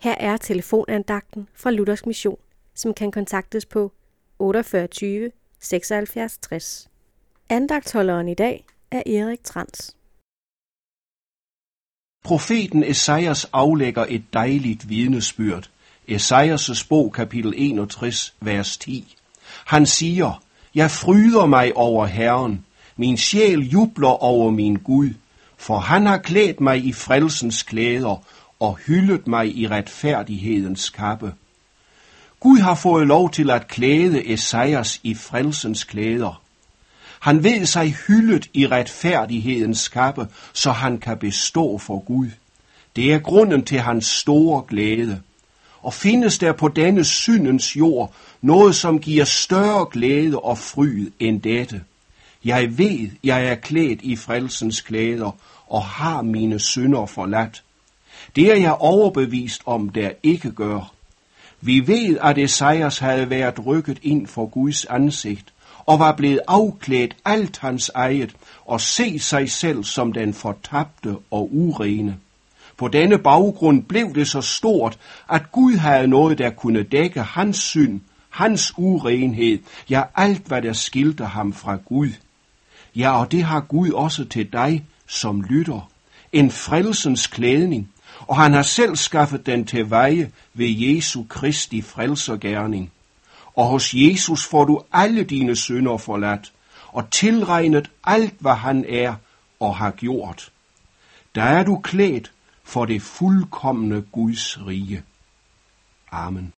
Her er telefonandagten fra Luthers Mission, som kan kontaktes på 48 76 60. Andagtholderen i dag er Erik Trans. Profeten Esajas aflægger et dejligt vidnesbyrd. Esajas' bog, kapitel 61, vers 10. Han siger, Jeg fryder mig over Herren. Min sjæl jubler over min Gud, for han har klædt mig i frelsens klæder og hyldet mig i retfærdighedens kappe. Gud har fået lov til at klæde Esajas i frelsens klæder. Han ved sig hyldet i retfærdighedens kappe, så han kan bestå for Gud. Det er grunden til hans store glæde. Og findes der på denne syndens jord noget, som giver større glæde og fryd end dette? Jeg ved, jeg er klædt i frelsens klæder og har mine synder forladt. Det er jeg overbevist om, der ikke gør. Vi ved, at Esajas havde været rykket ind for Guds ansigt, og var blevet afklædt alt hans eget, og se sig selv som den fortabte og urene. På denne baggrund blev det så stort, at Gud havde noget, der kunne dække hans synd, hans urenhed, ja alt, hvad der skilte ham fra Gud. Ja, og det har Gud også til dig, som lytter. En frelsens klædning, og han har selv skaffet den til veje ved Jesu Kristi frelsergærning. Og hos Jesus får du alle dine synder forladt, og tilregnet alt, hvad han er og har gjort. Der er du klædt for det fuldkommende Guds rige. Amen.